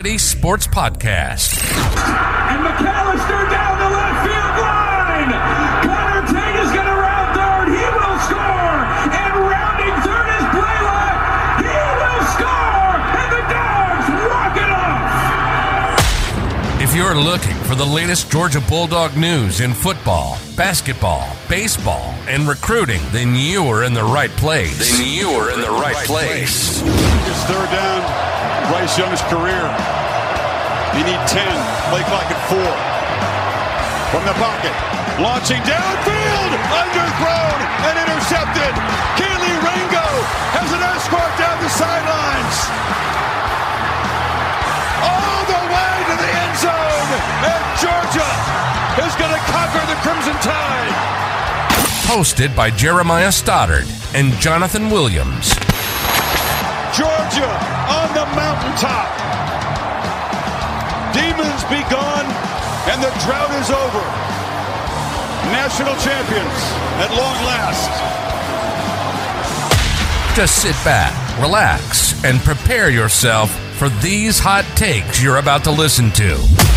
Sports Podcast. And McAllister down the left field line. Connor Tate is going to round third. He will score. And rounding third is Blaylock. He will score. And the Dogs walk it off. If you're looking for the latest Georgia Bulldog news in football, basketball, baseball, and recruiting, then you are in the right place. Then you are in the right place. It's third down. Bryce Young's career. You need 10. Play clock at four. From the pocket. Launching downfield. Underthrown and intercepted. Kelee Ringo has an escort down the sidelines. All the way to the end zone. And Georgia is going to conquer the Crimson Tide. Hosted by Jeremiah Stoddard and Jonathan Williams. Georgia on the mountaintop. Demons be gone, and the drought is over. National champions at long last. Just sit back, relax, and prepare yourself for these hot takes you're about to listen to.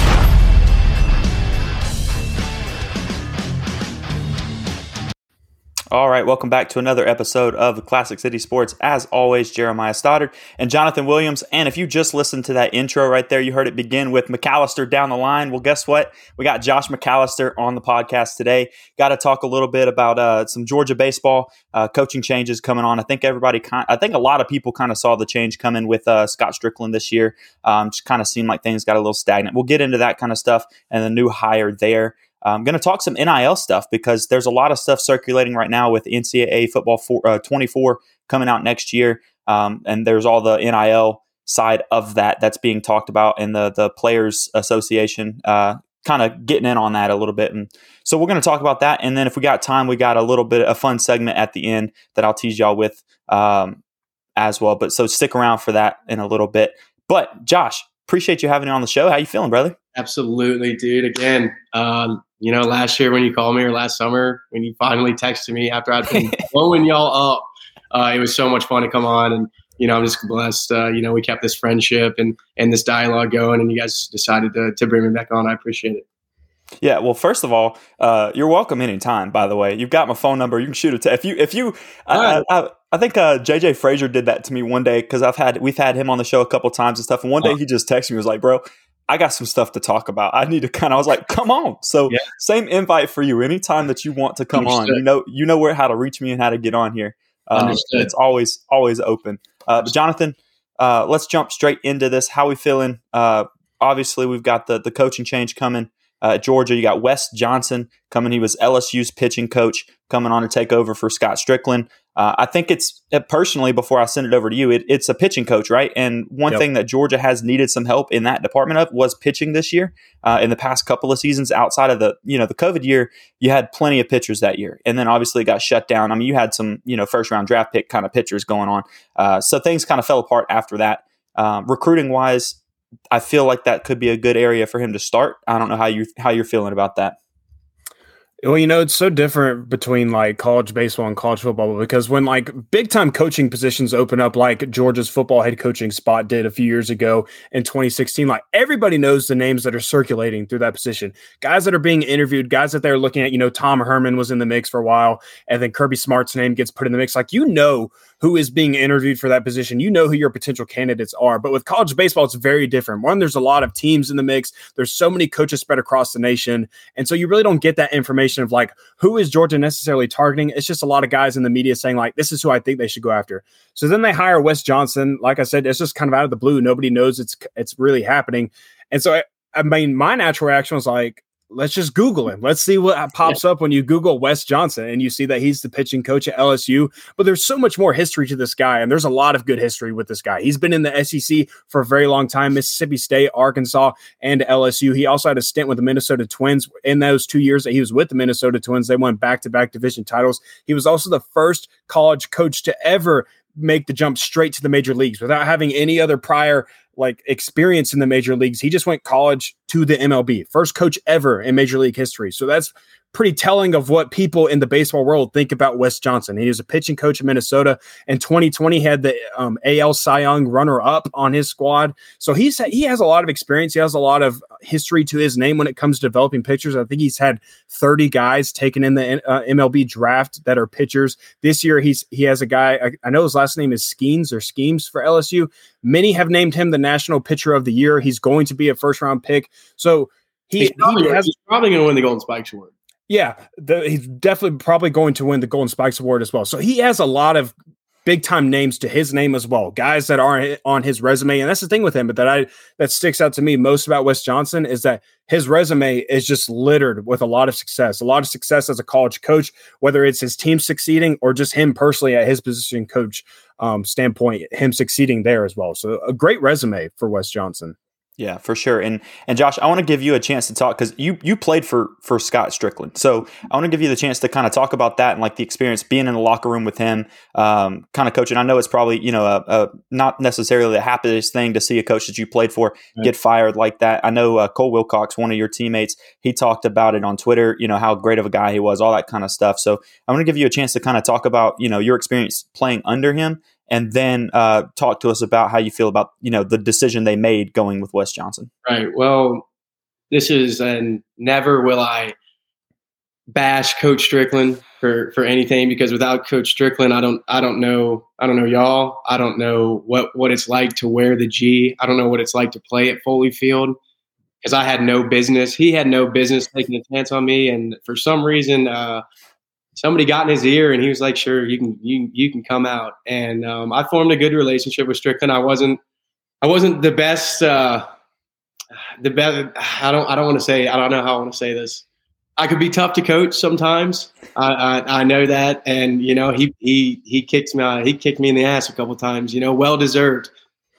All right, welcome back to another episode of Classic City Sports. As always, Jeremiah Stoddard and Jonathan Williams. And if you just listened to that intro right there, you heard it begin with McAllister down the line. Well, guess what? We got Josh McAllister on the podcast today. Got to talk a little bit about uh, some Georgia baseball uh, coaching changes coming on. I think everybody, kind, I think a lot of people kind of saw the change coming with uh, Scott Strickland this year. Um, just kind of seemed like things got a little stagnant. We'll get into that kind of stuff and the new hire there. I'm going to talk some NIL stuff because there's a lot of stuff circulating right now with NCAA football for, uh, 24 coming out next year, um, and there's all the NIL side of that that's being talked about, and the the Players Association uh, kind of getting in on that a little bit. And so we're going to talk about that, and then if we got time, we got a little bit of a fun segment at the end that I'll tease y'all with um, as well. But so stick around for that in a little bit. But Josh, appreciate you having me on the show. How you feeling, brother? Absolutely, dude. Again, um, you know, last year when you called me or last summer when you finally texted me after I'd been blowing y'all up, uh, it was so much fun to come on. And, you know, I'm just blessed. Uh, you know, we kept this friendship and, and this dialogue going and you guys decided to, to bring me back on. I appreciate it. Yeah, well, first of all, uh, you're welcome anytime. By the way, you've got my phone number. You can shoot it to if you if you. I, I, I, think uh, JJ Frazier did that to me one day because I've had we've had him on the show a couple times and stuff. And one day he just texted me was like, "Bro, I got some stuff to talk about. I need to kind of. I was like, come on. So yeah. same invite for you. Anytime that you want to come Understood. on, you know, you know where how to reach me and how to get on here. Um, it's always always open. Uh, but Jonathan, uh, let's jump straight into this. How we feeling? Uh, obviously, we've got the the coaching change coming. Uh, Georgia, you got Wes Johnson coming. He was LSU's pitching coach coming on to take over for Scott Strickland. Uh, I think it's uh, personally before I send it over to you, it, it's a pitching coach, right? And one yep. thing that Georgia has needed some help in that department of was pitching this year. Uh, in the past couple of seasons, outside of the you know the COVID year, you had plenty of pitchers that year, and then obviously it got shut down. I mean, you had some you know first round draft pick kind of pitchers going on, uh, so things kind of fell apart after that. Um, recruiting wise, I feel like that could be a good area for him to start. I don't know how you how you're feeling about that. Well, you know, it's so different between like college baseball and college football because when like big time coaching positions open up, like Georgia's football head coaching spot did a few years ago in 2016, like everybody knows the names that are circulating through that position. Guys that are being interviewed, guys that they're looking at, you know, Tom Herman was in the mix for a while, and then Kirby Smart's name gets put in the mix. Like, you know, who is being interviewed for that position. You know who your potential candidates are. But with college baseball, it's very different. One, there's a lot of teams in the mix. There's so many coaches spread across the nation. And so you really don't get that information of like who is Georgia necessarily targeting. It's just a lot of guys in the media saying, like, this is who I think they should go after. So then they hire Wes Johnson. Like I said, it's just kind of out of the blue. Nobody knows it's it's really happening. And so I, I mean, my natural reaction was like, let's just Google him. Let's see what pops yeah. up when you Google Wes Johnson and you see that he's the pitching coach at LSU. But there's so much more history to this guy, and there's a lot of good history with this guy. He's been in the SEC for a very long time Mississippi State, Arkansas, and LSU. He also had a stint with the Minnesota Twins. In those two years that he was with the Minnesota Twins, they won back to back division titles. He was also the first college coach to ever make the jump straight to the major leagues without having any other prior like experience in the major leagues. He just went college to the MLB, first coach ever in major league history. So that's pretty telling of what people in the baseball world think about Wes Johnson. He was a pitching coach in Minnesota. In 2020, had the um, AL Cy Young runner up on his squad. So he's he has a lot of experience. He has a lot of history to his name when it comes to developing pitchers. I think he's had 30 guys taken in the uh, MLB draft that are pitchers. This year, he's he has a guy. I, I know his last name is Skenes or Schemes for LSU. Many have named him the National Pitcher of the Year. He's going to be a first round pick. So. He, he's probably, he has, probably going to win the Golden Spikes Award. Yeah, the, he's definitely probably going to win the Golden Spikes Award as well. So he has a lot of big time names to his name as well, guys that aren't on his resume. And that's the thing with him, but that I that sticks out to me most about Wes Johnson is that his resume is just littered with a lot of success, a lot of success as a college coach, whether it's his team succeeding or just him personally at his position coach um, standpoint, him succeeding there as well. So a great resume for Wes Johnson. Yeah, for sure. And and Josh, I want to give you a chance to talk because you you played for for Scott Strickland. So I want to give you the chance to kind of talk about that and like the experience being in the locker room with him, um, kind of coaching. I know it's probably you know a, a, not necessarily the happiest thing to see a coach that you played for right. get fired like that. I know uh, Cole Wilcox, one of your teammates, he talked about it on Twitter. You know how great of a guy he was, all that kind of stuff. So I want to give you a chance to kind of talk about you know your experience playing under him and then uh, talk to us about how you feel about you know the decision they made going with Wes Johnson. Right. Well, this is and never will I bash Coach Strickland for for anything because without Coach Strickland, I don't I don't know I don't know y'all. I don't know what what it's like to wear the G. I don't know what it's like to play at Foley Field because I had no business. He had no business taking a chance on me, and for some reason. Uh, somebody got in his ear and he was like, "Sure, you can you you can come out." And um, I formed a good relationship with Strickland. I wasn't I wasn't the best. Uh, the best. I don't. I don't want to say. I don't know how I want to say this. I could be tough to coach sometimes. I, I, I know that, and you know he he he kicked me he kicked me in the ass a couple times. You know, well deserved.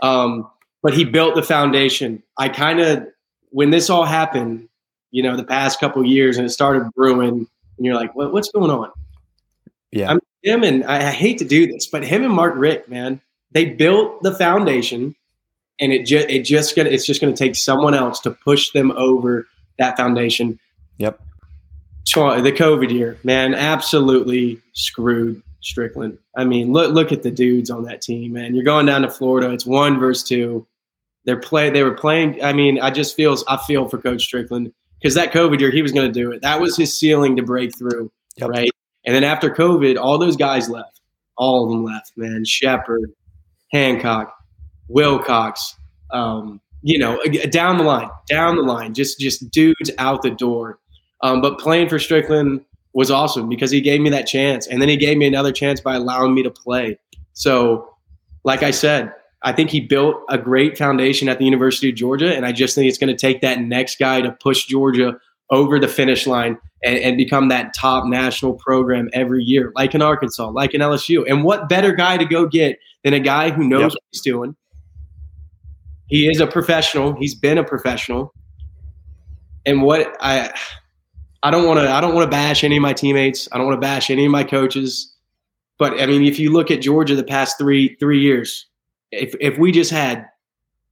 Um, but he built the foundation. I kind of when this all happened, you know, the past couple years, and it started brewing and you're like, what, what's going on? Yeah. I'm, him and I, I hate to do this, but him and Mark Richt, man, they built the foundation and it just it just gonna it's just gonna take someone else to push them over that foundation. Yep. The COVID year, man, absolutely screwed Strickland. I mean, look look at the dudes on that team, man. You're going down to Florida. It's one versus two. They're play. They were playing. I mean, I just feels I feel for Coach Strickland because that COVID year he was going to do it. That was his ceiling to break through, yep. right? And then after COVID, all those guys left. All of them left, man. Shepard, Hancock, Wilcox, um, you know, down the line, down the line, just just dudes out the door. Um, but playing for Strickland was awesome because he gave me that chance, and then he gave me another chance by allowing me to play. So, like I said, I think he built a great foundation at the University of Georgia, and I just think it's going to take that next guy to push Georgia over the finish line and, and, become that top national program every year, like in Arkansas, like in LSU. And what better guy to go get than a guy who knows yep. what he's doing? He is a professional. He's been a professional. And what I I don't want to I don't want to bash any of my teammates. I don't want to bash any of my coaches. But I mean, if you look at Georgia the past three three years, if if we just had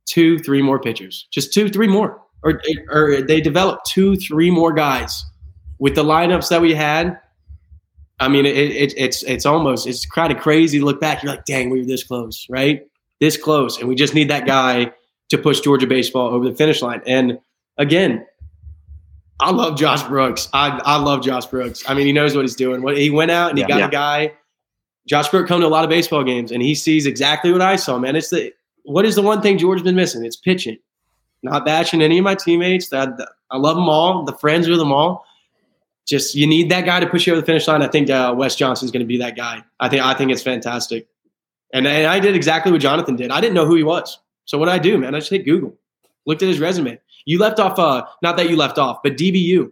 two, three more pitchers, just two, three more, or or they developed two, three more guys with the lineups that we had. I mean, it, it, it's it's almost it's kind of crazy to look back. You're like, dang, we were this close, right? This close, and we just need that guy to push Georgia baseball over the finish line. And again, I love Josh Brooks. I I love Josh Brooks. I mean, he knows what he's doing. What he went out and he yeah, got yeah. a guy Josh Brooks come to a lot of baseball games and he sees exactly what I saw, man. It's the what is the one thing George's been missing? It's pitching. Not bashing any of my teammates. That I love them all. The friends with them all. Just you need that guy to push you over the finish line. I think uh, Wes Johnson is going to be that guy. I think I think it's fantastic. And, and I did exactly what Jonathan did. I didn't know who he was. So what I do, man? I just hit Google, looked at his resume. You left off, uh, not that you left off, but DBU,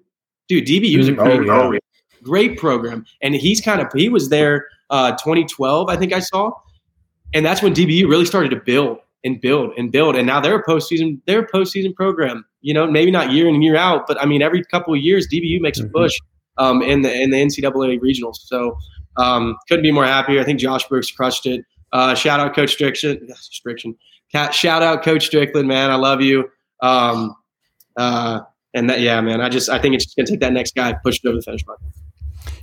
dude. DBU is a mm-hmm. great, oh, yeah. great program, and he's kind of he was there uh, 2012, I think I saw, and that's when DBU really started to build and build and build, and now they're a postseason they're a postseason program. You know, maybe not year in and year out, but I mean, every couple of years, DBU makes a mm-hmm. push um, in the in the NCAA regionals. So um, couldn't be more happier. I think Josh Brooks crushed it. Uh, shout out Coach Strickland. Striction, shout out Coach Strickland, man. I love you. Um, uh, and that, yeah, man, I just I think it's just gonna take that next guy, push it over the finish line.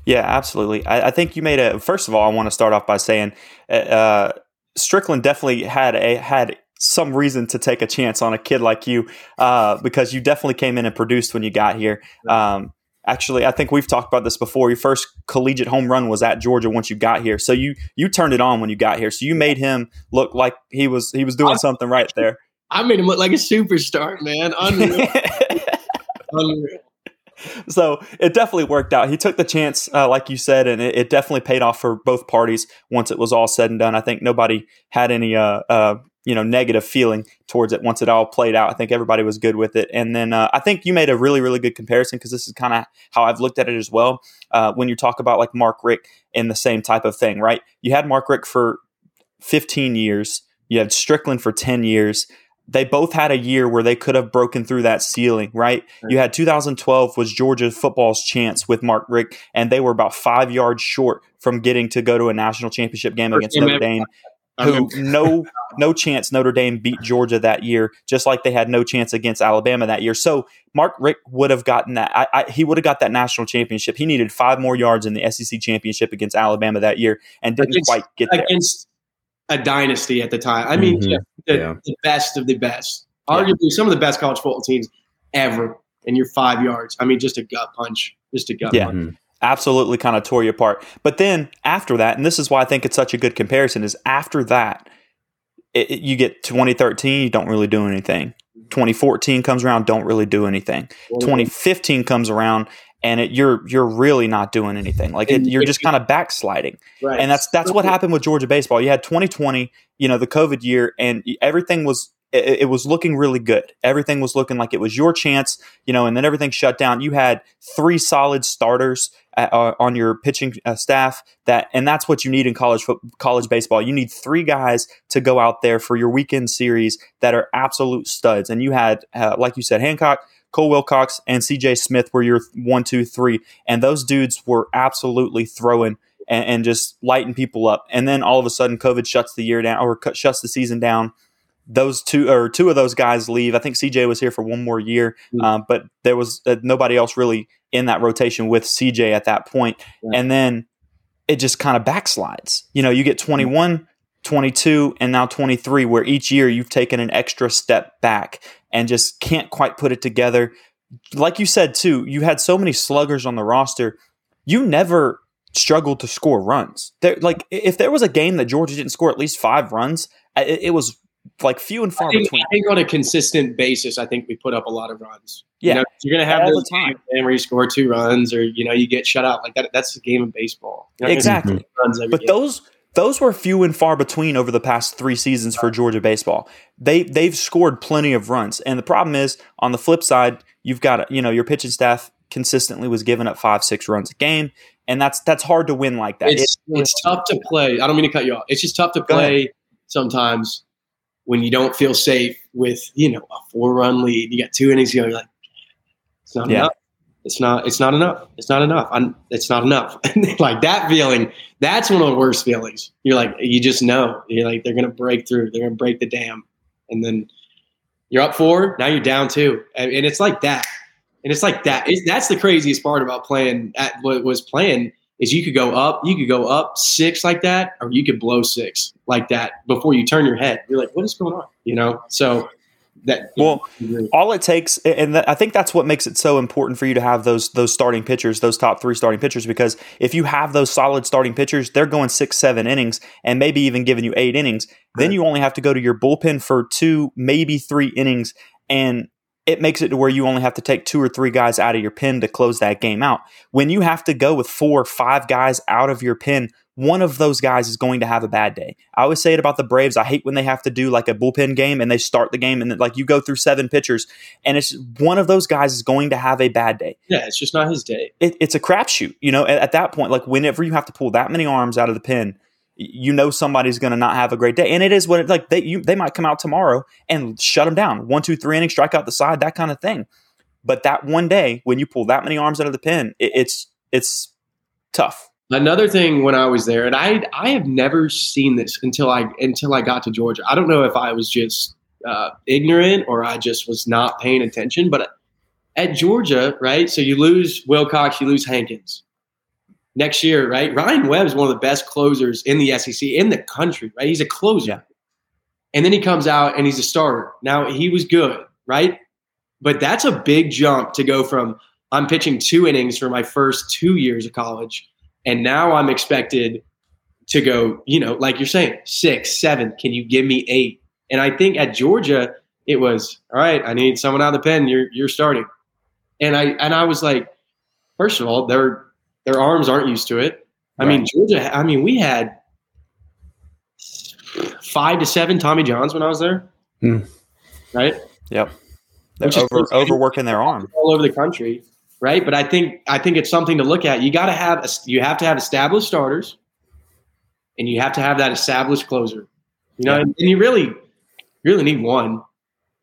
Yeah, absolutely. I, I, think you made a. First of all, I want to start off by saying uh, uh, Strickland definitely had a had some reason to take a chance on a kid like you uh, because you definitely came in and produced when you got here. Um, actually, I think we've talked about this before. Your first collegiate home run was at Georgia once you got here, so you you turned it on when you got here. So you made him look like he was he was doing something right there. I made him look like a superstar, man. Unreal. Unreal so it definitely worked out. He took the chance, uh, like you said, and it, it, definitely paid off for both parties once it was all said and done. I think nobody had any, uh, uh, you know, negative feeling towards it once it all played out. I think everybody was good with it. And then uh, I think you made a really, really good comparison because this is kind of how I've looked at it as well. Uh, when you talk about like Mark Richt and the same type of thing, right? You had Mark Richt for 15 years. You had Strickland for 10 years they both had a year where they could have broken through that ceiling, right? You had 2012 was Georgia football's chance with Mark Richt, and they were about five yards short from getting to go to a national championship game against Notre Dame. Who no no chance Notre Dame beat Georgia that year, just like they had no chance against Alabama that year. So Mark Richt would have gotten that. I, I, he would have got that national championship. He needed five more yards in the SEC championship against Alabama that year, and didn't against, quite get there. A dynasty at the time. I mean, mm-hmm. the, yeah. the, best of the best, arguably yeah. some of the best college football teams ever. And you're five yards. I mean, just a gut punch, just a gut yeah. punch. Mm-hmm. Absolutely, kind of tore you apart. But then after that, and this is why I think it's such a good comparison, is after that, it, it, you get 2013, you don't really do anything. 2014 comes around, don't really do anything. 2015 comes around, and it, you're you're really not doing anything. Like it, you're just kind of backsliding, right. and that's that's what happened with Georgia baseball. You had 2020, you know, the COVID year, and everything was it, it, was looking really good. Everything was looking like it was your chance, you know, and then everything shut down. You had three solid starters at, uh, on your pitching uh, staff that, and that's what you need in college college baseball. You need three guys to go out there for your weekend series that are absolute studs. And you had, uh, like you said, Hancock Cole Wilcox and CJ Smith were your one, two, three. And those dudes were absolutely throwing and, and, just lighting people up. And then all of a sudden, COVID shuts the year down or shuts the season down. Those two or two of those guys leave. I think CJ was here for one more year, mm-hmm. um, but there was uh, nobody else really in that rotation with CJ at that point. And then it just kind of backslides. You know, you get 21, 22, and now 23, where each year you've taken an extra step back and just can't quite put it together. Like you said, too, you had so many sluggers on the roster. You never struggled to score runs. There, like if there was a game that Georgia didn't score at least five runs, it, it was like few and far I think, between. I think on a consistent basis, I think we put up a lot of runs. Yeah, you know, going to have all the time where you score two runs, or you know, you get shut out like that. That's the game of baseball. exactly. But game. those those were few and far between over the past three seasons for Georgia baseball. They they've scored plenty of runs, and the problem is on the flip side, you've got you know your pitching staff consistently was giving up five six runs a game, and that's that's hard to win like that. It's, it, it's tough to play. I don't mean to cut you off. It's just tough to play sometimes when you don't feel safe with you know a four run lead. You got two innings, you're like it's not yeah. enough. It's not. It's not enough. It's not enough. I'm, it's not enough. like that feeling. That's one of the worst feelings. You're like, you just know. You're like, they're gonna break through. They're gonna break the dam, and then you're up four. Now you're down two, and, and it's like that. And it's like that. That's the craziest part about playing. At what was playing is you could go up. You could go up six like that, or you could blow six like that before you turn your head. You're like, what is going on? You know. So that well all it takes and i think that's what makes it so important for you to have those those starting pitchers those top three starting pitchers because if you have those solid starting pitchers they're going six seven innings and maybe even giving you eight innings. Then you only have to go to your bullpen for two maybe three innings and it makes it to where you only have to take two or three guys out of your pen to close that game out. When you have to go with four or five guys out of your pen one of those guys is going to have a bad day. I always say it about the Braves. I hate when they have to do like a bullpen game and they start the game and then, like you go through seven pitchers and it's one of those guys is going to have a bad day. Yeah, it's just not his day. It, it's a crapshoot. You know, at, at, that point, like whenever you have to pull that many arms out of the pen, you know somebody's going to not have a great day. And it is what it, like they you, they might come out tomorrow and shut them down. One, two, three innings, strike out the side, that kind of thing. But that one day when you pull that many arms out of the pen, it, it's it's tough Another thing when I was there, and I I have never seen this until I until I got to Georgia. I don't know if I was just uh, ignorant or I just was not paying attention, but at Georgia, right? So you lose Wilcox, you lose Hankins. Next year, right? Ryan Webb is one of the best closers in the SEC in the country, right? He's a closer. Yeah. And then he comes out and he's a starter. Now he was good, right? But that's a big jump to go from I'm pitching two innings for my first two years of college and now I'm expected to go, you know, like you're saying, six, seven. Can you give me eight? And I think at Georgia, it was all right. I need someone out of the pen. You're you're starting, and I and I was like, first of all, their their arms aren't used to it. I right. mean, Georgia. I mean, we had five to seven Tommy Johns when I was there, hmm. right? Yep, they're over, overworking their arm all over the country right? But I think I think it's something to look at. You got to have you have to have established starters, and you have to have that established closer. You know, yeah. and, and, you really really need one,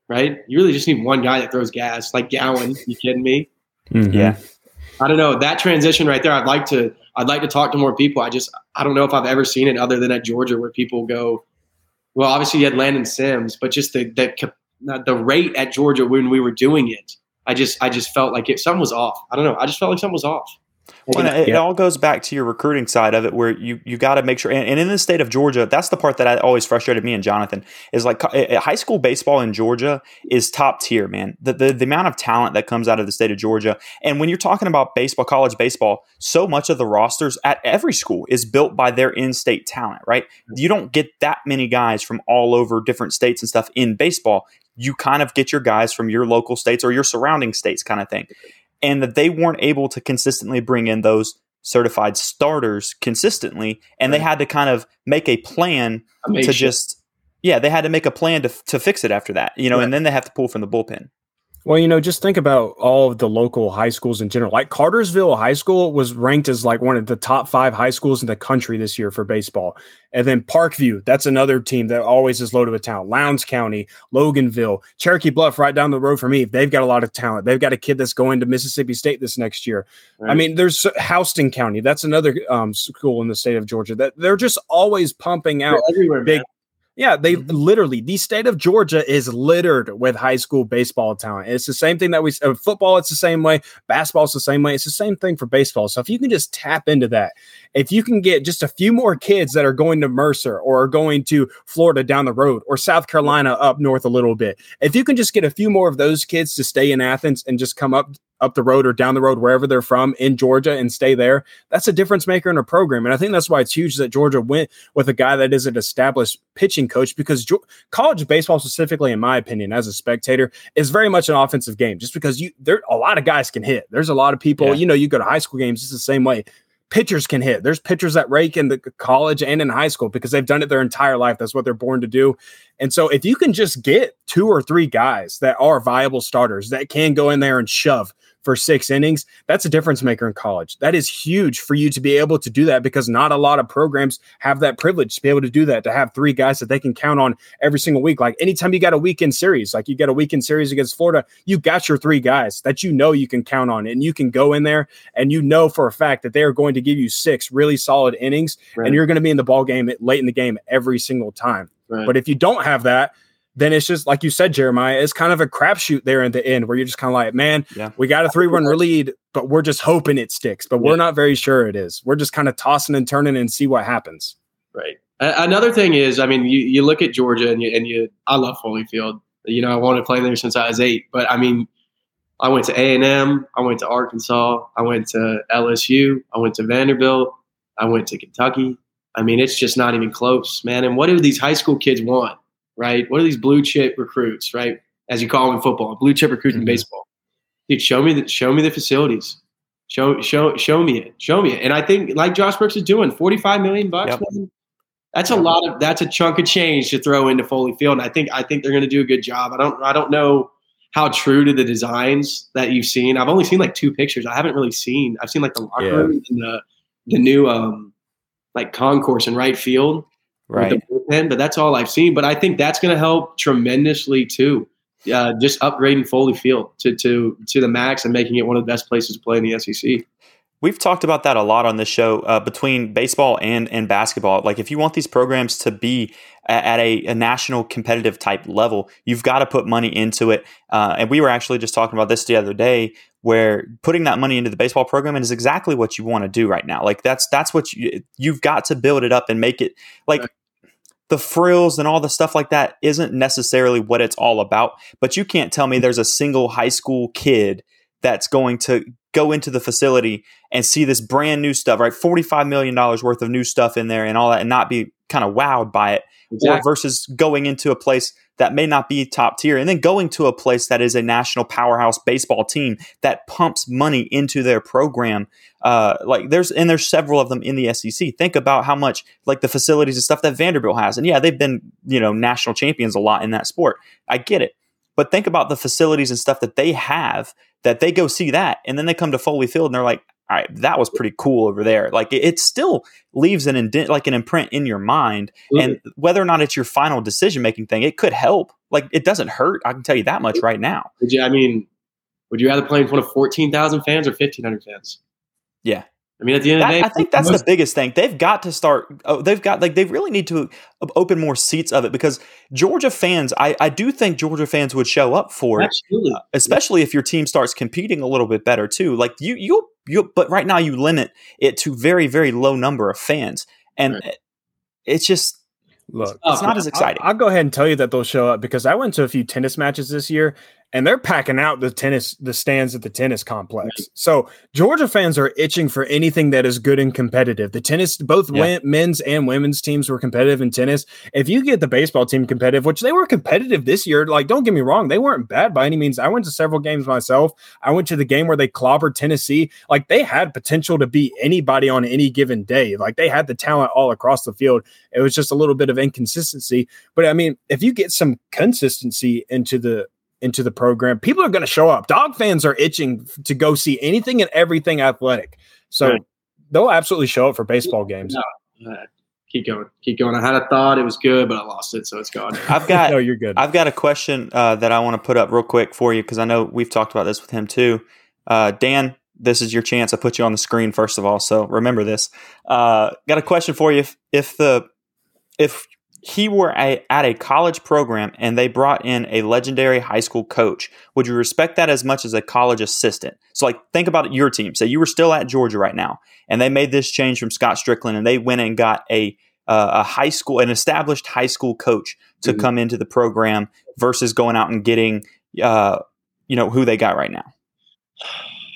right? You really just need one guy that throws gas, like Gowan. You kidding me? Mm-hmm. Yeah. I don't know that transition right there. I'd like to. I'd like to talk to more people. I just I don't know if I've ever seen it other than at Georgia, where people go. Well, obviously you had Landon Sims, but just the the the rate at Georgia when we were doing it I just I just felt like it something was off. I don't know. I just felt like something was off. Well, it, it, all goes back to your recruiting side of it, where you you got to make sure. And, and, in the state of Georgia, that's the part that I always frustrated me and Jonathan is like high school baseball in Georgia is top tier, man. The, the the amount of talent that comes out of the state of Georgia, and when you're talking about baseball, college baseball, so much of the rosters at every school is built by their in-state talent, right? You don't get that many guys from all over different states and stuff in baseball you kind of get your guys from your local states or your surrounding states kind of thing. And that they weren't able to consistently bring in those certified starters consistently. And right. they had to kind of make a plan to just, yeah, they had to make a plan to, to fix it after that, you know, right. and then they have to pull from the bullpen. Well, you know, just think about all of the local high schools in general. Like Cartersville High School was ranked as like one of the top five high schools in the country this year for baseball. And then Parkview, that's another team that always is loaded with talent. Lowndes County, Loganville, Cherokee Bluff, right down the road from me. They've got a lot of talent. They've got a kid that's going to Mississippi State this next year. Right. I mean, there's Houston County. That's another um, school in the state of Georgia. That they're just always pumping out big, man. Yeah, they mm-hmm. literally the state of Georgia is littered with high school baseball talent. It's the same thing that we uh, football. It's the same way. Basketball is the same way. It's the same thing for baseball. So if you can just tap into that, if you can get just a few more kids that are going to Mercer or are going to Florida down the road or South Carolina up north a little bit, if you can just get a few more of those kids to stay in Athens and just come up up the road or down the road, wherever they're from in Georgia and stay there, that's a difference maker in a program. And I think that's why it's huge that Georgia went with a guy that is an established pitching coach because jo- college baseball, specifically, in my opinion, as a spectator, is very much an offensive game just because you there a lot of guys can hit. There's a lot of people, yeah. you know, you go to high school games, it's the same way pitchers can hit. There's pitchers that rake in the college and in high school because they've done it their entire life. That's what they're born to do. And so if you can just get two or three guys that are viable starters that can go in there and shove for six innings, that's a difference maker in college. That is huge for you to be able to do that because not a lot of programs have that privilege to be able to do that, to have three guys that they can count on every single week. Like anytime you got a weekend series, like you get a weekend series against Florida, you got your three guys that you know you can count on and you can go in there and you know for a fact that they are going to give you six really solid innings right. and you're going to be in the ball game late in the game every single time. Right. But if you don't have that, then it's just like you said, Jeremiah, it's kind of a crapshoot there in the end where you're just kind of like, man, yeah. we got a three run lead, but we're just hoping it sticks, but yeah. we're not very sure it is. We're just kind of tossing and turning and see what happens. Right. Another thing is, I mean, you, you look at Georgia and you, and you, I love Foley Field. You know, I wanted to play there since I was eight, but I mean, I went to A and M, I went to Arkansas, I went to LSU, I went to Vanderbilt, I went to Kentucky. I mean, it's just not even close, man. And what do these high school kids want? Right? What are these blue chip recruits, right? As you call them in football, blue chip recruits mm-hmm. in baseball. Dude, show me the show me the facilities. Show show show me it. Show me it. And I think like Josh Brooks is doing, 45 million bucks. Yep. That's a lot of that's a chunk of change to throw into Foley Field. And I think I think they're gonna do a good job. I don't I don't know how true to the designs that you've seen. I've only seen like two pictures. I haven't really seen. I've seen like the locker yeah. room and the the new um like concourse in right field right? bullpen, but that's all I've seen. But I think that's going to help tremendously too. Uh, just upgrading Foley Field to to to the max and making it one of the best places to play in the SEC. We've talked about that a lot on this show uh, between baseball and and basketball. Like if you want these programs to be at a, a national competitive type level, you've got to put money into it. Uh, and we were actually just talking about this the other day, where putting that money into the baseball program is exactly what you want to do right now. Like that's that's what you you've got to build it up and make it like. Right the frills and all the stuff like that isn't necessarily what it's all about. But you can't tell me there's a single high school kid that's going to go into the facility and see this brand new stuff, right? $45 million worth of new stuff in there and all that and not be kind of wowed by it. Exactly. Or versus going into a place that may not be top tier and then going to a place that is a national powerhouse baseball team that pumps money into their program. Uh, like there's, and there's several of them in the SEC. Think about how much like the facilities and stuff that Vanderbilt has. And yeah, they've been, you know, national champions a lot in that sport. I get it. But think about the facilities and stuff that they have that they go see that and then they come to Foley Field and they're like, all right, that was pretty cool over there. Like it, it still leaves an indent, like an imprint in your mind. Mm-hmm. And whether or not it's your final decision making thing, it could help. Like it doesn't hurt. I can tell you that much right now. Would you? I mean, would you rather play in front of fourteen thousand fans or fifteen hundred fans? Yeah, I mean, at the end that, of the day, I think that's most- the biggest thing. They've got to start. Oh, they've got like they really need to open more seats of it because Georgia fans. I, I do think Georgia fans would show up for Absolutely. it, uh, especially if your team starts competing a little bit better too. Like you, you, you. But right now, you limit it to very, very low number of fans, and right. it's just Look, it's not as exciting. I'll, I'll, go ahead and tell you that they'll show up because I went to a few tennis matches this year, and they're packing out the tennis the stands at the tennis complex. So Georgia fans are itching for anything that is good and competitive. The tennis, both yeah. men's and women's teams were competitive in tennis. If you get the baseball team competitive, which they were competitive this year, like don't get me wrong, they weren't bad by any means. I went to several games myself. I went to the game where they clobbered Tennessee. Like they had potential to beat anybody on any given day. Like they had the talent all across the field. It was just a little bit of inconsistency. But I mean, if you get some consistency into the into the program, people are going to show up. Dog fans are itching to go see anything and everything athletic. So right. they'll absolutely show up for baseball games. No, uh, keep going, keep going. I had a thought; it was good, but I lost it, so it's gone. I've got. no, you're good. I've got a question uh, that I want to put up real quick for you because I know we've talked about this with him too. Uh, Dan, this is your chance. I put you on the screen first of all, so remember this. Uh, got a question for you. If if the if he were a, at a college program and they brought in a legendary high school coach, would you respect that as much as a college assistant? So, like, think about your team. Say you were still at Georgia right now, and they made this change from Scott Strickland, and they went and got a uh, a high school, an established high school coach to mm-hmm. come into the program versus going out and getting, uh, you know, who they got right now.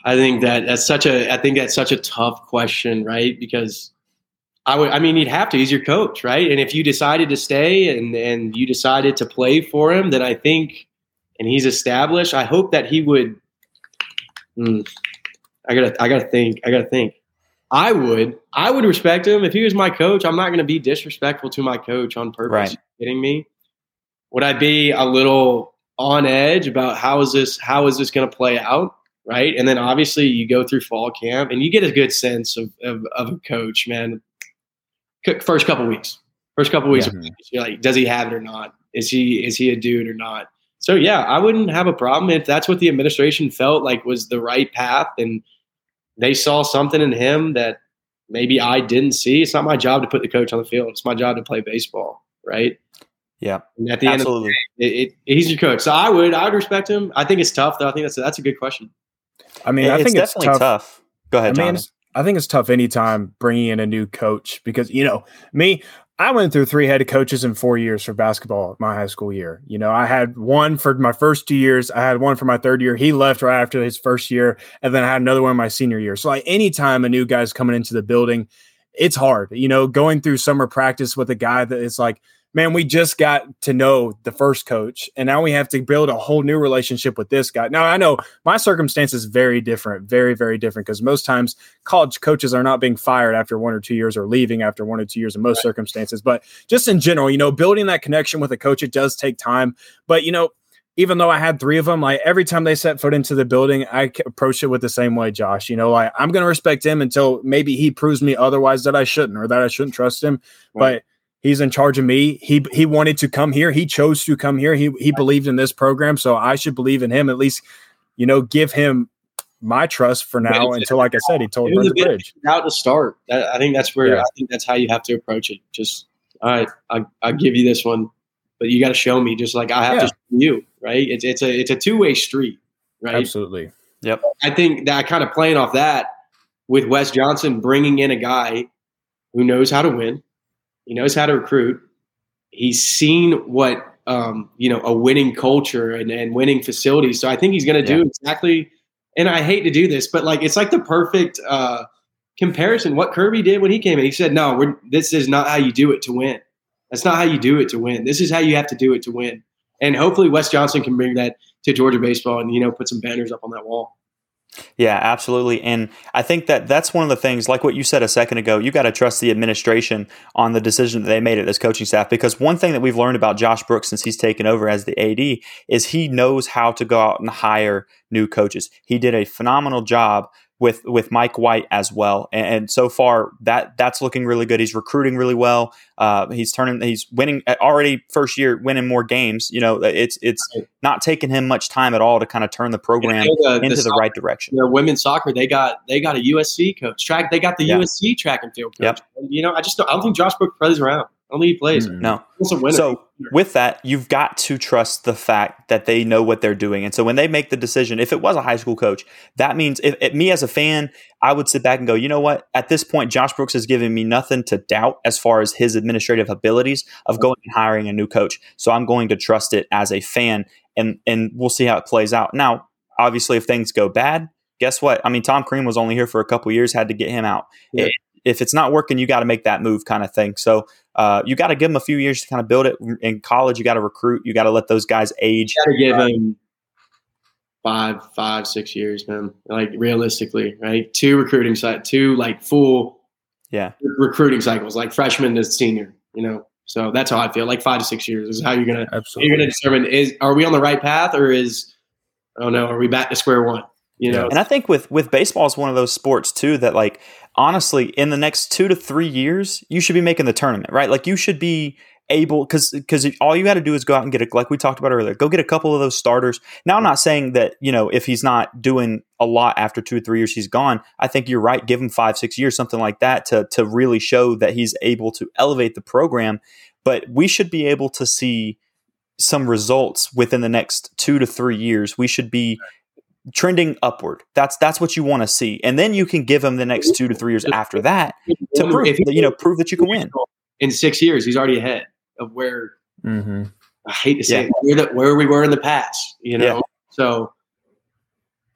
I think that that's such a I think that's such a tough question, right? Because I would. I mean, he'd have to. He's your coach, right? And if you decided to stay and and you decided to play for him, then I think, and he's established. I hope that he would. Mm, I gotta. I gotta think. I gotta think. I would. I would respect him if he was my coach. I'm not going to be disrespectful to my coach on purpose. Right. kidding me? Would I be a little on edge about how is this? How is this going to play out? Right. And then obviously you go through fall camp and you get a good sense of, of, of a coach, man first couple weeks. First couple weeks, yeah. you're like, does he have it or not? Is he is he a dude or not? So yeah, I wouldn't have a problem if that's what the administration felt like was the right path, and they saw something in him that maybe I didn't see. It's not my job to put the coach on the field. It's my job to play baseball, right? Yeah. And at the Absolutely. end of the day, it, it, he's your coach. So I would I would respect him. I think it's tough though. I think that's a, that's a good question. I mean, I think it's definitely tough. tough. Go ahead, I mean, I think it's tough anytime bringing in a new coach because, you know, me, I went through three head coaches in four years for basketball my high school year. You know, I had one for my first two years. I had one for my third year. He left right after his first year. And then I had another one my senior year. So, like, anytime a new guy's coming into the building, it's hard. You know, going through summer practice with a guy that is like, man, we just got to know the first coach, and now we have to build a whole new relationship with this guy. Now, I know my circumstance is very different, very, very different, because most times college coaches are not being fired after one or two years or leaving after one or two years in most right. circumstances. But just in general, you know, building that connection with a coach, it does take time. But, you know, even though I had three of them, like every time they set foot into the building, I approach it with the same way, Josh. You know, like I'm going to respect him until maybe he proves me otherwise that I shouldn't or that I shouldn't trust him. Right. But He's in charge of me. He he wanted to come here. He chose to come here. He he believed in this program, so I should believe in him. At least, you know, give him my trust for now until, like I said, he told Burn the Bridge. Out to start. I think that's where yeah. I think that's how you have to approach it. Just all right, I I give you this one, but you got to show me. Just like I have yeah. to show you, right? It's it's a it's a two way street, right? Absolutely. Yep. I think that kind of playing off that with Wes Johnson bringing in a guy who knows how to win, he knows how to recruit. He's seen what um, you know a winning culture and, and winning facilities. So I think he's going to do exactly. And I hate to do this, but like it's like the perfect uh, comparison. What Kirby did when he came in, he said, "No, this is not how you do it to win. That's not how you do it to win. This is how you have to do it to win." And hopefully, Wes Johnson can bring that to Georgia baseball and you know put some banners up on that wall. Yeah, absolutely. And I think that that's one of the things, like what you said a second ago, you got to trust the administration on the decision that they made at this coaching staff. Because one thing that we've learned about Josh Brooks since he's taken over as the AD is he knows how to go out and hire new coaches. He did a phenomenal job with with Mike White as well. And, and, so far that that's looking really good. He's recruiting really well. Uh, he's turning he's winning uh, already first year winning more games. You know, it's it's not taking him much time at all to kind of turn the program the, into the, the, right direction. The women's soccer they got they got a USC coach track. They got the yeah. USC track and field coach. Yep. You know, I just don't, I don't think Josh Brook plays around. Only he plays. Mm-hmm. No. So with that, you've got to trust the fact that they know what they're doing. And so when they make the decision, if it was a high school coach, that means if, if me as a fan, I would sit back and go, you know what? At this point, Josh Brooks has given me nothing to doubt as far as his administrative abilities of going and hiring a new coach. So I'm going to trust it as a fan, and and we'll see how it plays out. Now, obviously, if things go bad, guess what? I mean, Tom Crean was only here for a couple years, had to get him out. Yeah if it's not working, you got to make that move kind of thing. So uh, you got to give them a few years to kind of build it. In college, you got to recruit. You got to let those guys age. You got to give them five, five, six years, man. Like realistically, right? Two recruiting side, two like full, yeah, recruiting cycles, like freshman to senior. You know, so that's how I feel. Like five to six years is how you're gonna Absolutely. you're gonna determine is are we on the right path or is oh no, are we back to square one? You know, and I think with with baseball is one of those sports too that like honestly, in the next two to three years, you should be making the tournament, right? Like you should be able because because all you got to do is go out and get a like we talked about earlier go get a couple of those starters. Now i'm not saying that you know if he's not doing a lot after two or three years he's gone. I think you're right. Give him five six years something like that to to really show that he's able to elevate the program. But we should be able to see some results within the next two to three years. We should be trending upward. That's that's what you want to see, and then you can give him the next two to three years after that to prove that, you know prove that you can win. In six years, he's already ahead of where. Mm-hmm. I hate to say yeah. it, where, where we were in the past. You know, yeah. so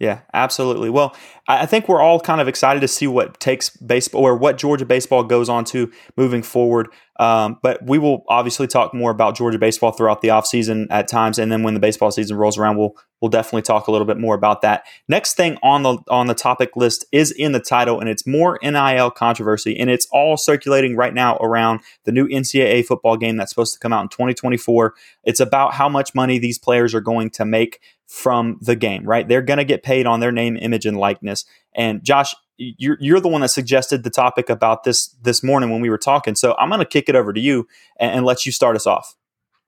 yeah, absolutely. Well, I think we're all kind of excited to see what takes baseball or what Georgia baseball goes on to moving forward. Um, but we will obviously talk more about Georgia baseball throughout the offseason at times, and then when the baseball season rolls around, we'll we'll definitely talk a little bit more about that. Next thing on the on the topic list is in the title, and it's more NIL controversy, and it's all circulating right now around the new NCAA football game that's supposed to come out in 2024. It's about how much money these players are going to make from the game, right? They're going to get paid on their name, image, and likeness. And Josh, you're, you're the one that suggested the topic about this this morning when we were talking. So I'm going to kick it over to you and, and let you start us off.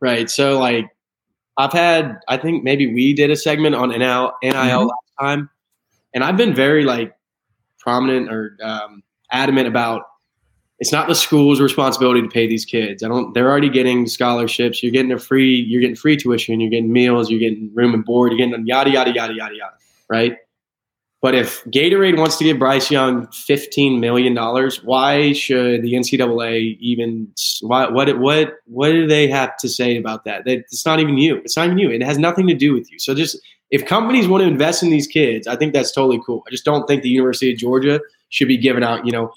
Right. So like I've had, I think maybe we did a segment on NIL, NIL mm-hmm. last time, and I've been very like prominent or um, adamant about it's not the school's responsibility to pay these kids. I don't. They're already getting scholarships. You're getting a free. You're getting free tuition. You're getting meals. You're getting room and board. You're getting yada yada yada yada yada. Right. But if Gatorade wants to give Bryce Young fifteen million dollars, why should the NCAA even? Why, what what what do they have to say about that? It's not even you. It's not even you. It has nothing to do with you. So just if companies want to invest in these kids, I think that's totally cool. I just don't think the University of Georgia should be giving out, you know,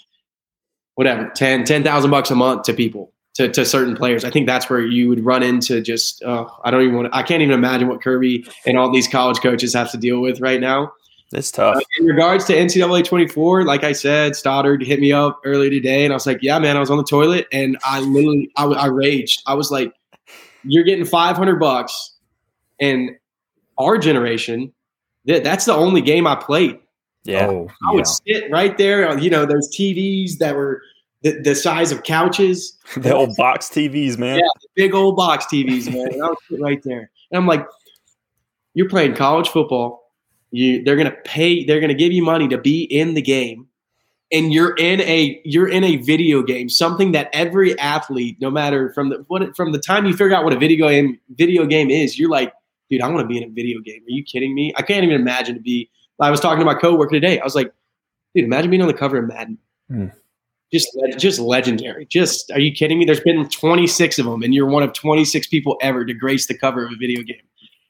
whatever 10 10,000 bucks a month to people to, to certain players. I think that's where you would run into just uh, I don't even want I can't even imagine what Kirby and all these college coaches have to deal with right now. It's tough. Uh, in regards to NCAA 24, like I said, Stoddard hit me up earlier today, and I was like, "Yeah, man, I was on the toilet, and I literally, I, I raged. I was like, you're getting 500 bucks, and our generation, that, that's the only game I played. Yeah. Oh, I would sit right there on, you know, those TVs that were the, the size of couches. the old box TVs, man. Yeah, big old box TVs, man. And I would sit right there. And I'm like, you're playing college football. You they're gonna pay. They're gonna give you money to be in the game, and you're in a you're in a video game. Something that every athlete, no matter from the what from the time you figure out what a video game video game is, you're like, dude, I want to be in a video game. Are you kidding me? I can't even imagine to be. I was talking to my coworker today. I was like, dude, imagine being on the cover of Madden. Hmm. Just, just legendary. Just, are you kidding me? There's been 26 of them, and you're one of 26 people ever to grace the cover of a video game.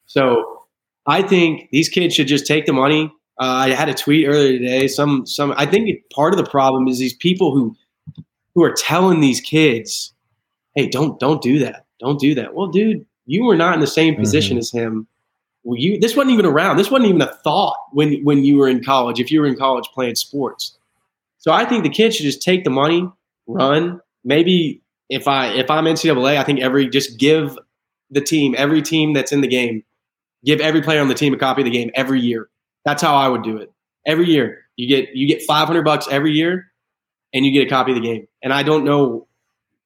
So, I think these kids should just take the money. Uh, I had a tweet earlier today. Some, some. I think part of the problem is these people who, who are telling these kids, "Hey, don't, don't do that. Don't do that." Well, dude, you were not in the same position Mhm. as him. Well, you this wasn't even around. This wasn't even a thought when when you were in college. If you were in college playing sports, so I think the kids should just take the money, run. Maybe if I if I'm NCAA, I think every just give the team every team that's in the game, give every player on the team a copy of the game every year. That's how I would do it. Every year you get you get 500 bucks every year, and you get a copy of the game. And I don't know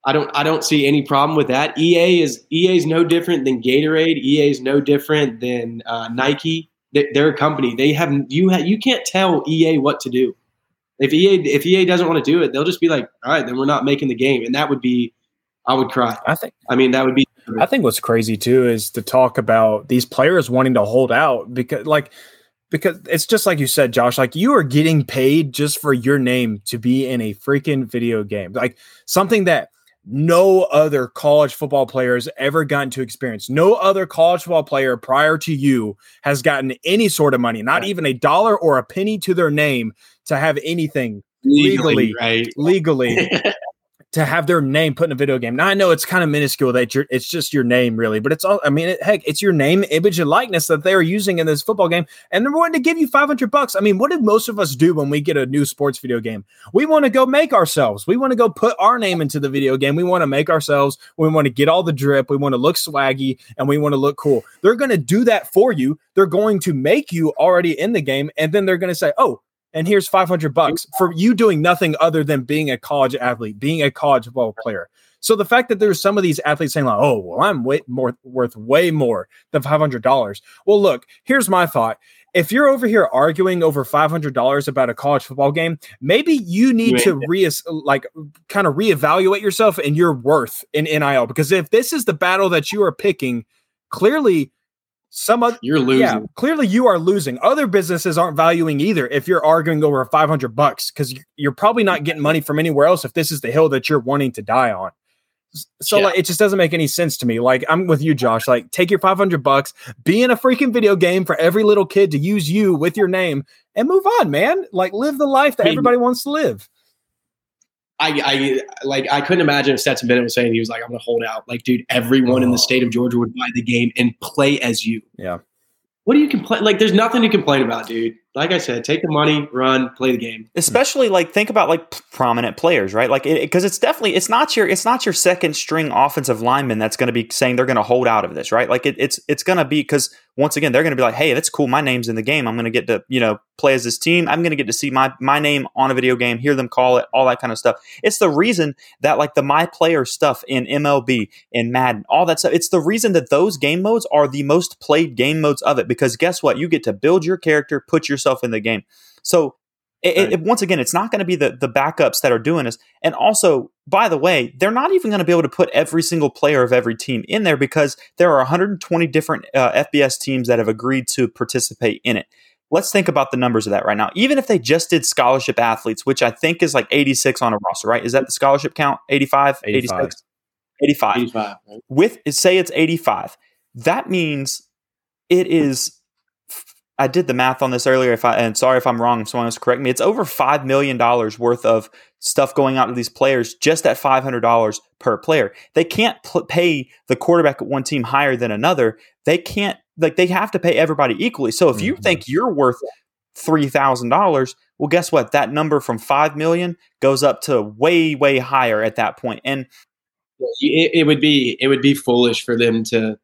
I don't I don't see any problem with that. EA is EA is no different than Gatorade. EA is no different than uh, Nike. They, they're a company. They have you ha, you can't tell EA what to do. If EA if EA doesn't want to do it, they'll just be like, all right, then we're not making the game, and that would be, I would cry. I think I mean, that would be. I think what's crazy too is to talk about these players wanting to hold out because like because it's just like you said, Josh, like you are getting paid just for your name to be in a freaking video game. Like something that no other college football player has ever gotten to experience. No other college football player prior to you has gotten any sort of money, not even a dollar or a penny to their name to have anything legally- right? legally to have their name put in a video game. Now I know it's kind of minuscule that you're, it's just your name really, but it's all I mean, it, heck, it's your name, image, and likeness that they're using in this football game, and they're wanting to give you 500 bucks. I mean, what did most of us do when we get a new sports video game? We want to go make ourselves. We want to go put our name into the video game. We want to make ourselves. We want to get all the drip. We want to look swaggy, and we want to look cool. They're going to do that for you. They're going to make you already in the game, and then they're going to say, "Oh, and here's 500 bucks for you doing nothing other than being a college athlete, being a college football player. So the fact that there's some of these athletes saying like, "Oh, well, I'm way more worth way more than $500." Well, look, here's my thought. If you're over here arguing over $500 about a college football game, maybe you need You to re like kind of reevaluate yourself and your worth in NIL because if this is the battle that you are picking, clearly some other You're losing. yeah, clearly you are losing. Other businesses aren't valuing either if you're arguing over 500 bucks because you're probably not getting money from anywhere else if this is the hill that you're wanting to die on. So Yeah. like, it just doesn't make any sense to me. Like I'm with you, Josh. Like take your 500 bucks, be in a freaking video game for every little kid to use you with your name and move on, man. Like live the life that everybody wants to live. I, I like I couldn't imagine if Stetson Bennett was saying he was like, I'm gonna hold out. Like, dude, everyone in the oh. state of Georgia would buy the game and play as you. Yeah. What do you complain? Like, there's nothing to complain about, dude. Like I said, take the money, run, play the game. especially like think about like prominent players right? Like because it's definitely it's not your it's not your second string offensive lineman that's going to be saying they're going to hold out of this right? Like it, it's it's going to be because once again they're going to be like hey that's cool. My name's in the game. I'm going to get to you know play as this team. I'm going to get to see my my name on a video game hear them call it all that kind of stuff. It's the reason that like the my player stuff in mlb in madden all that stuff it's the reason that those game modes are the most played game modes of it because guess what? You get to build your character put yourself in the game so it, it- it- once again, it's not going to be the the backups that are doing this. And also, by the way, they're not even going to be able to put every single player of every team in there because there are 120 different uh, FBS teams that have agreed to participate in it. Let's think about the numbers of that right now. Even if they just did scholarship athletes, which I think is like 86 on a roster, right? Is that the scholarship count? 85, 85. 86? 85 85. Right? with say it's 85 that means it is i did the math on this earlier if i and sorry if i'm wrong someone else correct me. It's over $5 million worth of stuff going out to these players just at $500 per player. They can't pl- pay the quarterback at one team higher than another. They can't like they have to pay everybody equally. So if you Mhm. think you're worth $3000 well guess what? That number from 5 million goes up to way way higher at that point. point and It, it would be it would be foolish for them to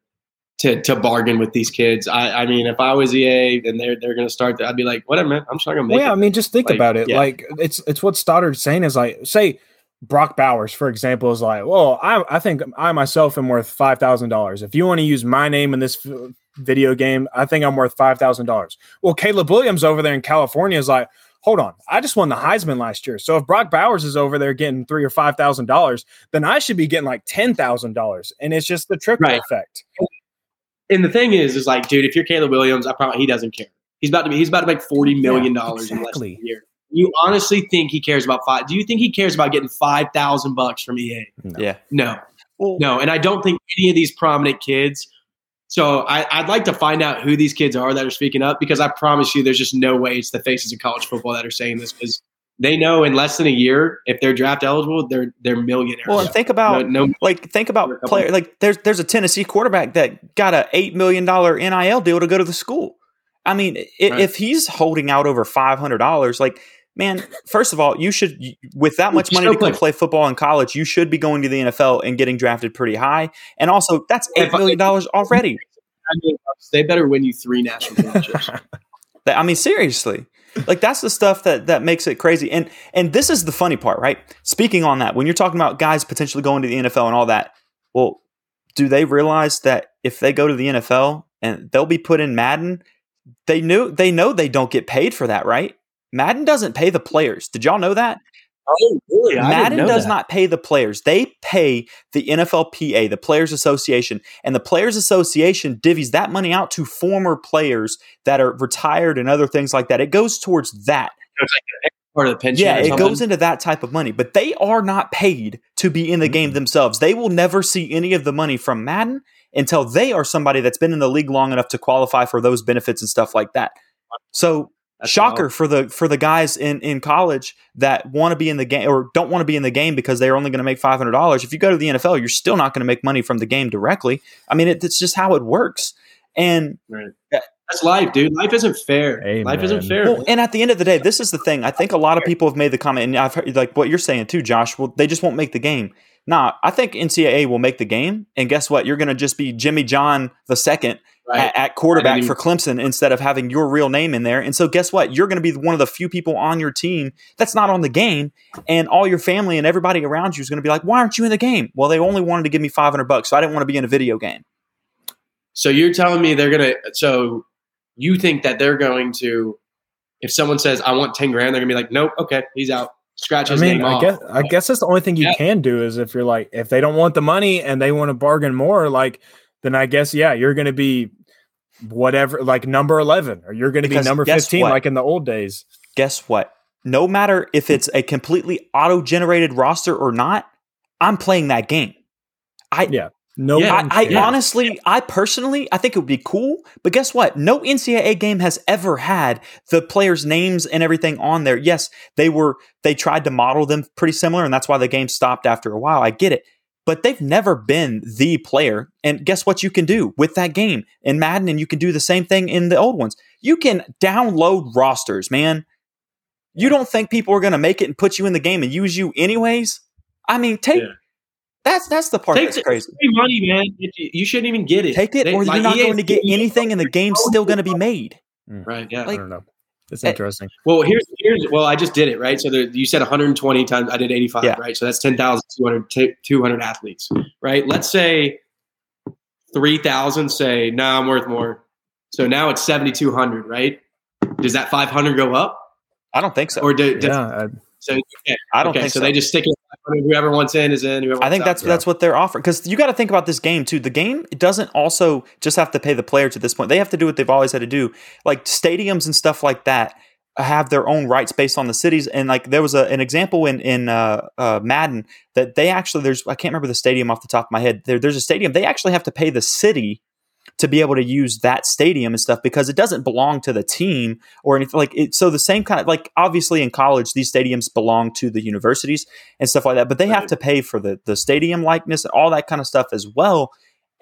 to to bargain with these kids. I, I mean, if I was EA and they're they're gonna start, I'd be like, whatever, man. I'm just not gonna make Well, yeah, I mean, just think Like, about it. yeah. Like it's it's what Stoddard's saying is like, say Brock Bowers, for example, is like, well, I I think I myself am worth five thousand dollars. If you want to use my name in this f- video game. I think I'm worth five thousand dollars. Well, Caleb Williams over there in California is like, hold on, I just won the Heisman last year. So if Brock Bowers is over there getting three or five thousand dollars, then I should be getting like ten thousand dollars. And it's just the trickle Right. effect. And the thing is, is like, dude, if you're Caleb Williams, I probably he doesn't care. He's about to be he's about to make forty million dollars in less than a year. You honestly think he cares about five? Do you think he cares about getting five thousand bucks from EA? Yeah. No, Well, no, and I don't think any of these prominent kids. So I, I'd like to find out who these kids are that are speaking up because I promise you, there's just no way it's the faces of college football that are saying this because they know in less than a year if they're draft eligible, they're they're millionaires. Well, and think about no, no, like think about player like there's there's a Tennessee quarterback that got a eight million dollar NIL deal to go to the school. I mean, Right. if he's holding out over five hundred dollars, like man, first of all, you should with that much money to come play- football in college, you should be going to the NFL and getting drafted pretty high. And also, that's eight million dollars already. they better win you three national championships. I mean, seriously. Like that's the stuff that that makes it crazy. And and this is the funny part, right? Speaking on that, when you're talking about guys potentially going to the NFL and all that, well, do they realize that if they go to the NFL and they'll be put in Madden, they knew they know they don't get paid for that, right? Madden doesn't pay the players. Did y'all know that? Oh, really? Madden does not pay the players. They pay the NFLPA, the Players Association, and the Players Association divvies that money out to former players that are retired and other things like that. It goes towards that. part of the pension. Yeah, it goes into that type of money, but they are not paid to be in the game themselves. They will never see any of the money from Madden until they are somebody that's been in the league long enough to qualify for those benefits and stuff like that. So That's shocker wild. for the for the guys in in college that want to be in the game or don't want to be in the game because they're only going to make five hundred dollars. If you go to the NFL, you're still not going to make money from the game directly. I mean, it, it's just how it works. And That's life, dude. Life isn't fair. Life isn't fair. well, and at the end of the day, this is the thing. I think a lot of people have made the comment, and I've heard like what you're saying too, Josh. Well, they just won't make the game. Nah, I think NCAA will make the game, and guess what? You're going to just be Jimmy John the second right. at, at quarterback I for Clemson instead of having your real name in there. And so, guess what? You're going to be one of the few people on your team that's not on the game, and all your family and everybody around you is going to be like, "Why aren't you in the game?" Well, they only wanted to give me 500 bucks, so I didn't want to be in a video game. So you're telling me they're gonna? So you think that they're going to? If someone says I want ten grand, they're gonna be like, nope, okay, he's out. Scratch I his mean, name I off. guess I guess that's the only thing you Yeah. can do is if you're like if they don't want the money and they want to bargain more, like then I guess yeah, you're going to be whatever like number 11 or you're going to be number 15 what? like in the old days. guess what? No matter if it's a completely auto generated roster or not, I'm playing that game. I, Yeah. No, Yeah, I, I cares. honestly, I personally, I think it would be cool. But guess what? No NCAA game has ever had the players' names and everything on there. Yes, they were, they tried to model them pretty similar, and that's why the game stopped after a while. I get it. But they've never been the player. And guess what you can do with that game in Madden? And you can do the same thing in the old ones. You can download rosters, man. You don't think people are going to make it and put you in the game and use you anyways? I mean, take Yeah. that's that's the part Take that's the crazy. free money, man. You you shouldn't even get it. Take it, They- or like, you're not going to get anything, and the game's still going to be made. Mm. Right. Yeah. I don't know. Eh, interesting. Well, here's here's well, I just did it right. So there, you said 120 times. I did 85, Yeah. right? So that's 10,200 ta- 200 athletes, right? Let's say 3,000 say, "No, nah, I'm worth more." So now it's 7,200, right? Does that 500 go up, I don't think so. or do, Yeah, so? I don't okay, think so, so. they just stick it. 500, Whoever wants in is in. Whoever I think that's out. that's what they're offering because you got to think about this game too. The game doesn't also just have to pay the players at this point. They have to do what they've always had to do, like stadiums and stuff like that have their own rights based on the cities. And like there was a, an example in in uh, uh, Madden that they actually there's I can't remember the stadium off the top of my head. There, there's a stadium they actually have to pay the city to be able to use that stadium and stuff because it doesn't belong to the team or anything like it. So the same kind of like obviously in college these stadiums belong to the universities and stuff like that, but they have to pay for the the stadium likeness and all that kind of stuff as well.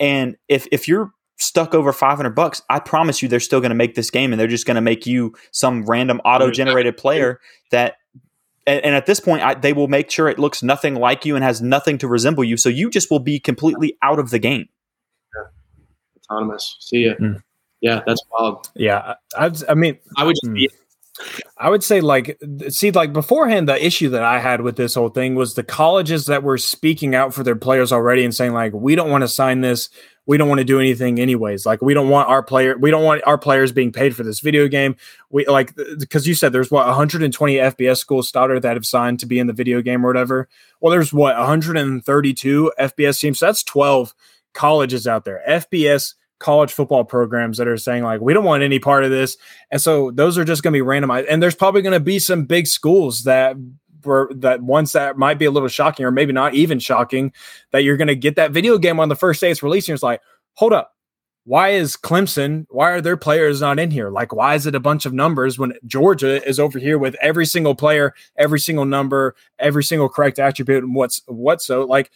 And if if you're stuck over 500 bucks, I promise you they're still going to make this game and they're just going to make you some random auto generated player that and, and at this point I, they will make sure it looks nothing like you and has nothing to resemble you so you just will be completely out of the game. Autonomous. See ya. Mm. Yeah, that's wild. yeah. I, I mean, I would just Hmm. be I would say like see like beforehand the issue that I had with this whole thing was the colleges that were speaking out for their players already and saying like we don't want to sign this we don't want to do anything anyways. Like we don't want our player, we don't want our players being paid for this video game. We like because you said there's what 120 FBS schools started that have signed to be in the video game or whatever. Well, there's what 132 FBS teams. So that's 12 colleges out there. FBS college football programs that are saying like we don't want any part of this and so those are just going to be randomized and there's probably going to be some big schools that were that ones that might be a little shocking or maybe not even shocking that you're going to get that video game on the first day it's released and it's like hold up why is Clemson, why are their players not in here? Like, why is it a bunch of numbers when Georgia is over here with every single player, every single number, every single correct attribute, and what's what so like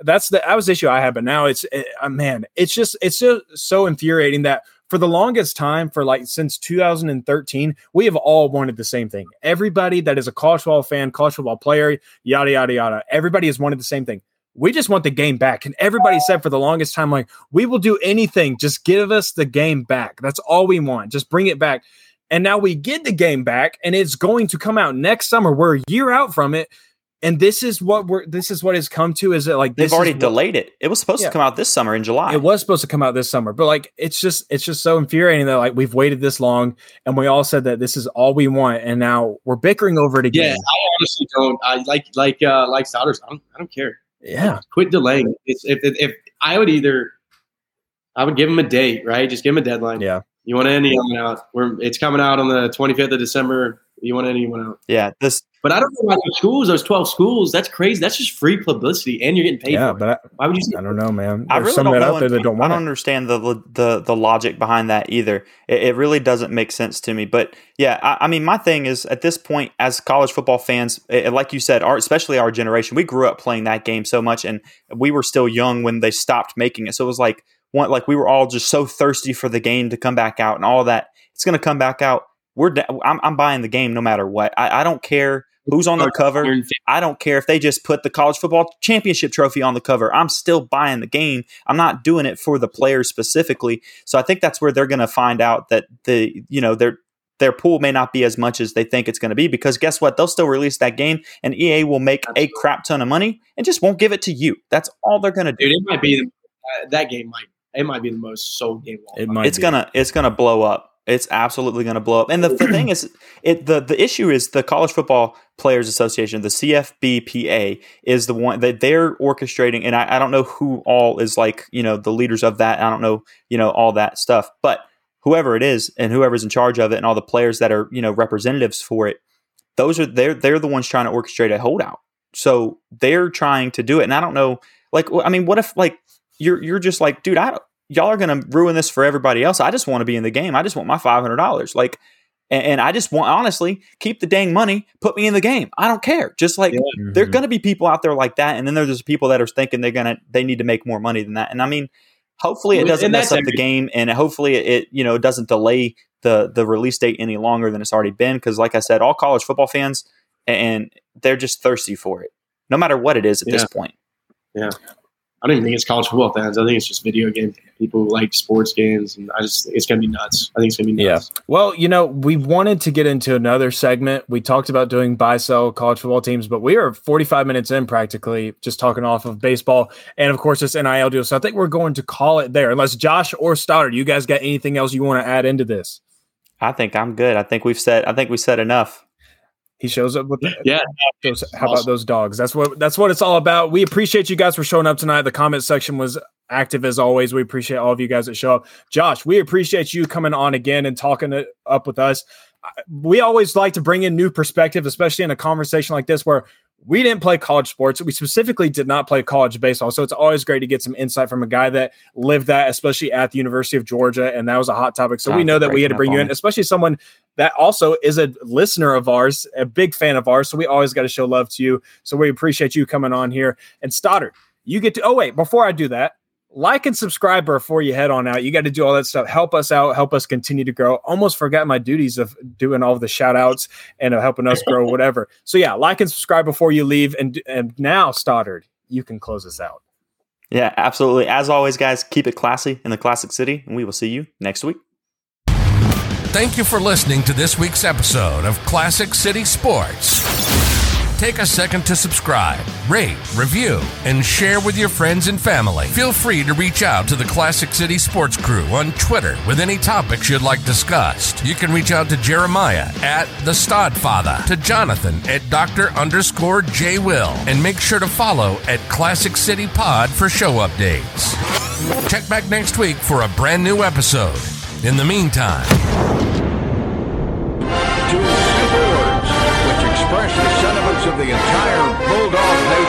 that's the that was the issue I had, but now it's it, uh, man, it's just it's just so infuriating that for the longest time, for like since 2013, we have all wanted the same thing. Everybody that is a college football fan, college football player, yada yada yada, everybody has wanted the same thing. We just want the game back, and everybody said for the longest time, like we will do anything, just give us the game back. That's all we want. Just bring it back. And now we get the game back, and it's going to come out next summer. We're a year out from it and this is what we're this is what has come to is that like they've already delayed it. It was supposed yeah. to come out this summer in july. It was supposed to come out this summer but like it's just it's just so infuriating that like we've waited this long and we all said that this is all we want and now we're bickering over it again. Yeah i honestly don't i like like uh like souders i don't i don't care. Yeah. Quit delaying. It's if, if, if i would either i would give them a date right? Just give them a deadline. Yeah you want any out we're it's coming out on the 25th of december you want any anyone out yeah this but I don't know about the schools. Those twelve schools. That's crazy. That's just free publicity, and you're getting paid. Yeah, for but I, why would you? I don't know, man. There's I really some don't that out there that don't want. I don't understand the the the logic behind that either. It, it really doesn't make sense to me. But yeah, I, I, mean, my thing is at this point, as college football fans, it, like you said, our especially our generation, we grew up playing that game so much, and we were still young when they stopped making it. So it was like one like we were all just so thirsty for the game to come back out and all that. It's going to come back out. We're I'm, I'm buying the game no matter what. I, I don't care who's on the cover. I don't care if they just put the college football championship trophy on the cover. I'm still buying the game. I'm not doing it for the players specifically. So I think that's where they're going to find out that the you know their their pool may not be as much as they think it's going to be because guess what? They'll still release that game and EA will make a crap ton of money and just won't give it to you. That's all they're going to do. Dude, it might be uh, that game might it might be the most sold game. It might it's be. gonna it's gonna blow up. It's absolutely going to blow up. And the, the thing is, it the the issue is the College Football Players Association, the CFBPA, is the one that they're orchestrating. And I, I don't know who all is like you know the leaders of that. I don't know you know all that stuff, but whoever it is and whoever's in charge of it and all the players that are you know representatives for it, those are they're they're the ones trying to orchestrate a holdout. So they're trying to do it. And I don't know, like I mean, what if like you're you're just like, dude, I y'all are going to ruin this for everybody else. I just want to be in the game. I just want my five hundred dollars. Like, and, and, I just want honestly keep the dang money. Put me in the game. I don't care. Just like yeah. mm-hmm. there are going to be people out there like that, and then there's people that are thinking they're gonna they need to make more money than that. And I mean, hopefully it doesn't mess up the game, and hopefully it you know doesn't delay the the release date any longer than it's already been. Because like I said, all college football fans and they're just thirsty for it, no matter what it is at yeah. this point. Yeah. I don't even think it's college football fans. I think it's just video game people who like sports games, and I just it's gonna be nuts. I think it's gonna be nuts. Yeah. Well, you know, we wanted to get into another segment. We talked about doing buy sell college football teams, but we are 45 minutes in practically, just talking off of baseball and of course this NIL deal. So I think we're going to call it there. Unless Josh or Stoddard, you guys got anything else you want to add into this? I think I'm good. I think we've said. I think we said enough. He shows up with the, yeah. Those, how awesome. about those dogs? That's what that's what it's all about. We appreciate you guys for showing up tonight. The comment section was active as always. We appreciate all of you guys that show up. Josh, we appreciate you coming on again and talking it up with us. We always like to bring in new perspective, especially in a conversation like this where we didn't play college sports. We specifically did not play college baseball. So it's always great to get some insight from a guy that lived that, especially at the University of Georgia. And that was a hot topic. So we know that we had to bring you in, especially someone that also is a listener of ours, a big fan of ours. So we always got to show love to you. So we appreciate you coming on here. And Stoddard, you get to, oh, wait, before I do that, like and subscribe before you head on out. You got to do all that stuff. Help us out. Help us continue to grow. Almost forgot my duties of doing all the shout outs and of helping us grow, whatever. So yeah, like and subscribe before you leave. And and now, Stoddard, you can close us out. Yeah, absolutely. As always, guys, keep it classy in the classic city, and we will see you next week. Thank you for listening to this week's episode of Classic City Sports. Take a second to subscribe, rate, review, and share with your friends and family. Feel free to reach out to the Classic City Sports Crew on Twitter with any topics you'd like discussed. You can reach out to Jeremiah at the Stodfather, to Jonathan at Dr. underscore J Will, and make sure to follow at Classic City Pod for show updates. Check back next week for a brand new episode. In the meantime, simple words which express the sentiments of the entire Bulldog Nation.